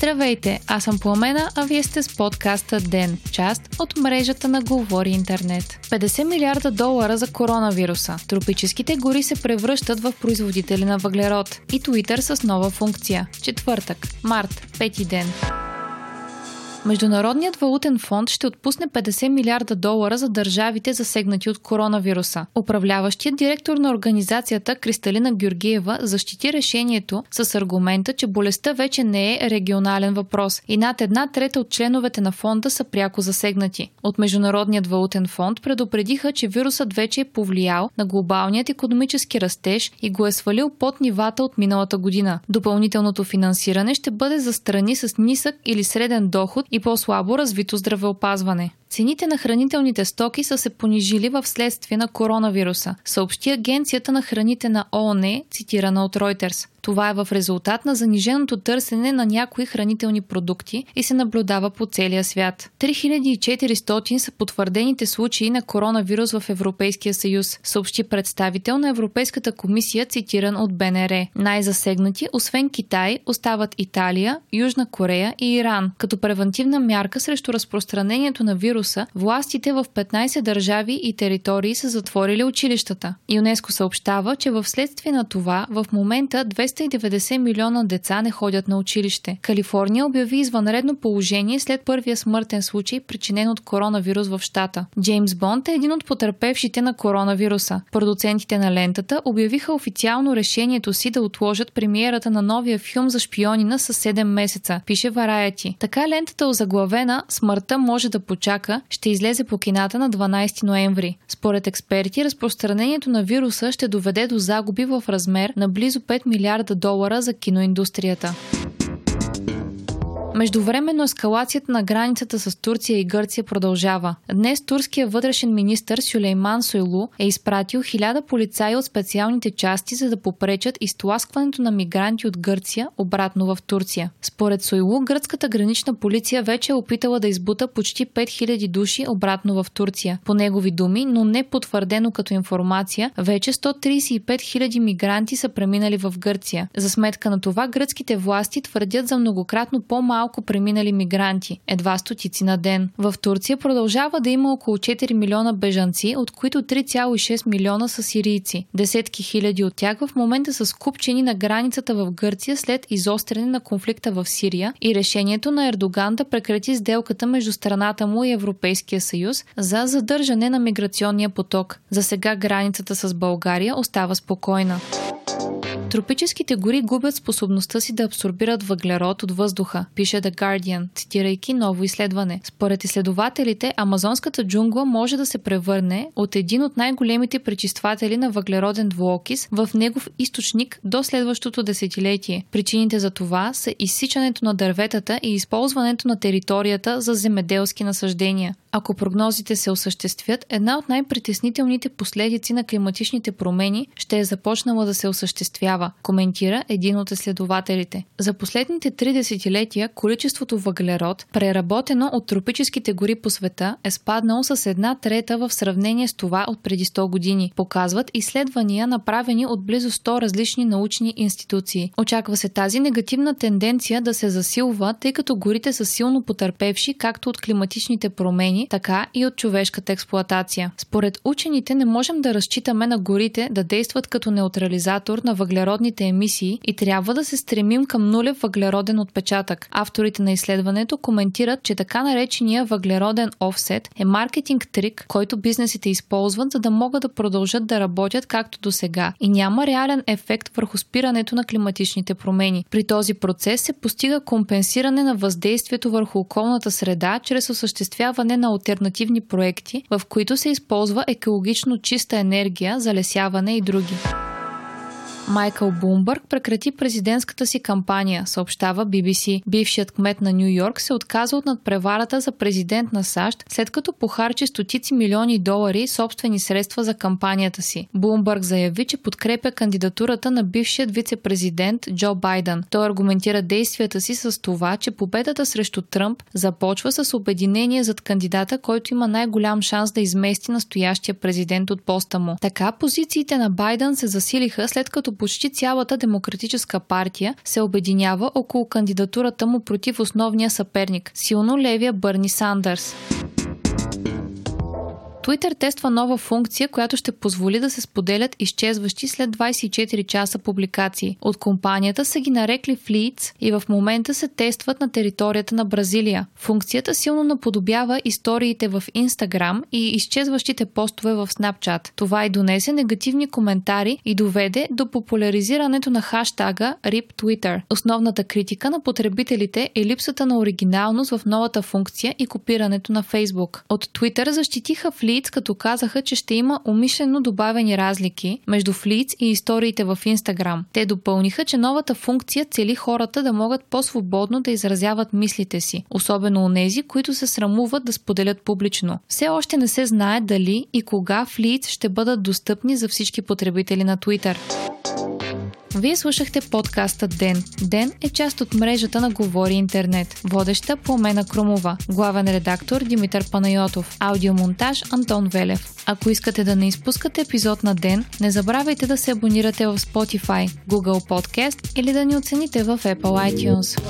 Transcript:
Здравейте, аз съм Пламена, а вие сте с подкаста ДЕН, част от мрежата на Говори Интернет. 50 милиарда долара за коронавируса. Тропическите гори се превръщат в производители на въглерод. И Twitter с нова функция. Четвъртък, март, пети ден. Международният валутен фонд ще отпусне 50 милиарда долара за държавите засегнати от коронавируса. Управляващият директор на организацията Кристалина Георгиева защити решението с аргумента, че болестта вече не е регионален въпрос и над една трета от членовете на фонда са пряко засегнати. От Международният валутен фонд предупредиха, че вирусът вече е повлиял на глобалният економически растеж и го е свалил под нивата от миналата година. Допълнителното финансиране ще бъде за страни с нисък или среден доход и по-слабо развито здравеопазване. Цените на хранителните стоки са се понижили в следствие на коронавируса, съобщи Агенцията на храните на ООН, цитирана от Reuters. Това е в резултат на заниженото търсене на някои хранителни продукти и се наблюдава по целия свят. 3400 са потвърдените случаи на коронавирус в Европейския съюз, съобщи представител на Европейската комисия, цитиран от БНР. Най-засегнати, освен Китай, остават Италия, Южна Корея и Иран. Като превентивна мярка срещу разпространението на вируса, властите в 15 държави и територии са затворили училищата. ЮНЕСКО съобщава, че в следствие на това в момента 290 милиона деца не ходят на училище. Калифорния обяви извънредно положение след първия смъртен случай, причинен от коронавирус в щата. Джеймс Бонд е един от потърпевшите на коронавируса. Продуцентите на лентата обявиха официално решението си да отложат премиерата на новия филм за шпионина с 7 месеца, пише Вараяти. Така лентата озаглавена «Смъртта може да почака» ще излезе по кината на 12 ноември. Според експерти, разпространението на вируса ще доведе до загуби в размер на близо 5 милиарда милиарда долара за киноиндустрията. Междувременно ескалацията на границата с Турция и Гърция продължава. Днес турският вътрешен министр Сюлейман Сойлу е изпратил хиляда полицаи от специалните части, за да попречат изтласкването на мигранти от Гърция обратно в Турция. Според Сойлу, гръцката гранична полиция вече е опитала да избута почти 5000 души обратно в Турция. По негови думи, но не потвърдено като информация, вече 135 000 мигранти са преминали в Гърция. За сметка на това, гръцките власти твърдят за многократно по-малко малко преминали мигранти, едва стотици на ден. В Турция продължава да има около 4 милиона бежанци, от които 3,6 милиона са сирийци. Десетки хиляди от тях в момента са скупчени на границата в Гърция след изостряне на конфликта в Сирия и решението на Ердоган да прекрати сделката между страната му и Европейския съюз за задържане на миграционния поток. За сега границата с България остава спокойна. Тропическите гори губят способността си да абсорбират въглерод от въздуха, пише The Guardian, цитирайки ново изследване. Според изследователите, амазонската джунгла може да се превърне от един от най-големите пречистватели на въглероден двуокис в негов източник до следващото десетилетие. Причините за това са изсичането на дърветата и използването на територията за земеделски насъждения. Ако прогнозите се осъществят, една от най-притеснителните последици на климатичните промени ще е започнала да се осъществява, коментира един от изследователите. За последните три десетилетия количеството въглерод, преработено от тропическите гори по света, е спаднало с една трета в сравнение с това от преди 100 години, показват изследвания направени от близо 100 различни научни институции. Очаква се тази негативна тенденция да се засилва, тъй като горите са силно потърпевши както от климатичните промени, така и от човешката експлоатация. Според учените не можем да разчитаме на горите да действат като неутрализатор на въглеродните емисии и трябва да се стремим към нулев въглероден отпечатък. Авторите на изследването коментират, че така наречения въглероден офсет е маркетинг трик, който бизнесите използват, за да могат да продължат да работят както до сега и няма реален ефект върху спирането на климатичните промени. При този процес се постига компенсиране на въздействието върху околната среда чрез осъществяване на альтернативни проекти, в които се използва екологично чиста енергия, залесяване и други. Майкъл Бумбърг прекрати президентската си кампания, съобщава BBC. Бившият кмет на Нью Йорк се отказа от надпреварата за президент на САЩ, след като похарчи стотици милиони долари собствени средства за кампанията си. Бумбърг заяви, че подкрепя кандидатурата на бившият вице-президент Джо Байден. Той аргументира действията си с това, че победата срещу Тръмп започва с обединение зад кандидата, който има най-голям шанс да измести настоящия президент от поста му. Така позициите на Байден се засилиха след като почти цялата демократическа партия се обединява около кандидатурата му против основния съперник – силно левия Бърни Сандърс. Twitter тества нова функция, която ще позволи да се споделят изчезващи след 24 часа публикации. От компанията са ги нарекли Fleets и в момента се тестват на територията на Бразилия. Функцията силно наподобява историите в Instagram и изчезващите постове в Snapchat. Това и донесе негативни коментари и доведе до популяризирането на хаштага RIP Twitter. Основната критика на потребителите е липсата на оригиналност в новата функция и копирането на Facebook. От Twitter защитиха Fleets Флиц, като казаха, че ще има умишлено добавени разлики между Флиц и историите в Инстаграм. Те допълниха, че новата функция цели хората да могат по-свободно да изразяват мислите си, особено у нези, които се срамуват да споделят публично. Все още не се знае дали и кога Флиц ще бъдат достъпни за всички потребители на Twitter. Вие слушахте подкаста Ден. Ден е част от мрежата на Говори Интернет. Водеща Пламена Крумова. Главен редактор Димитър Панайотов. Аудиомонтаж Антон Велев. Ако искате да не изпускате епизод на Ден, не забравяйте да се абонирате в Spotify, Google Podcast или да ни оцените в Apple iTunes.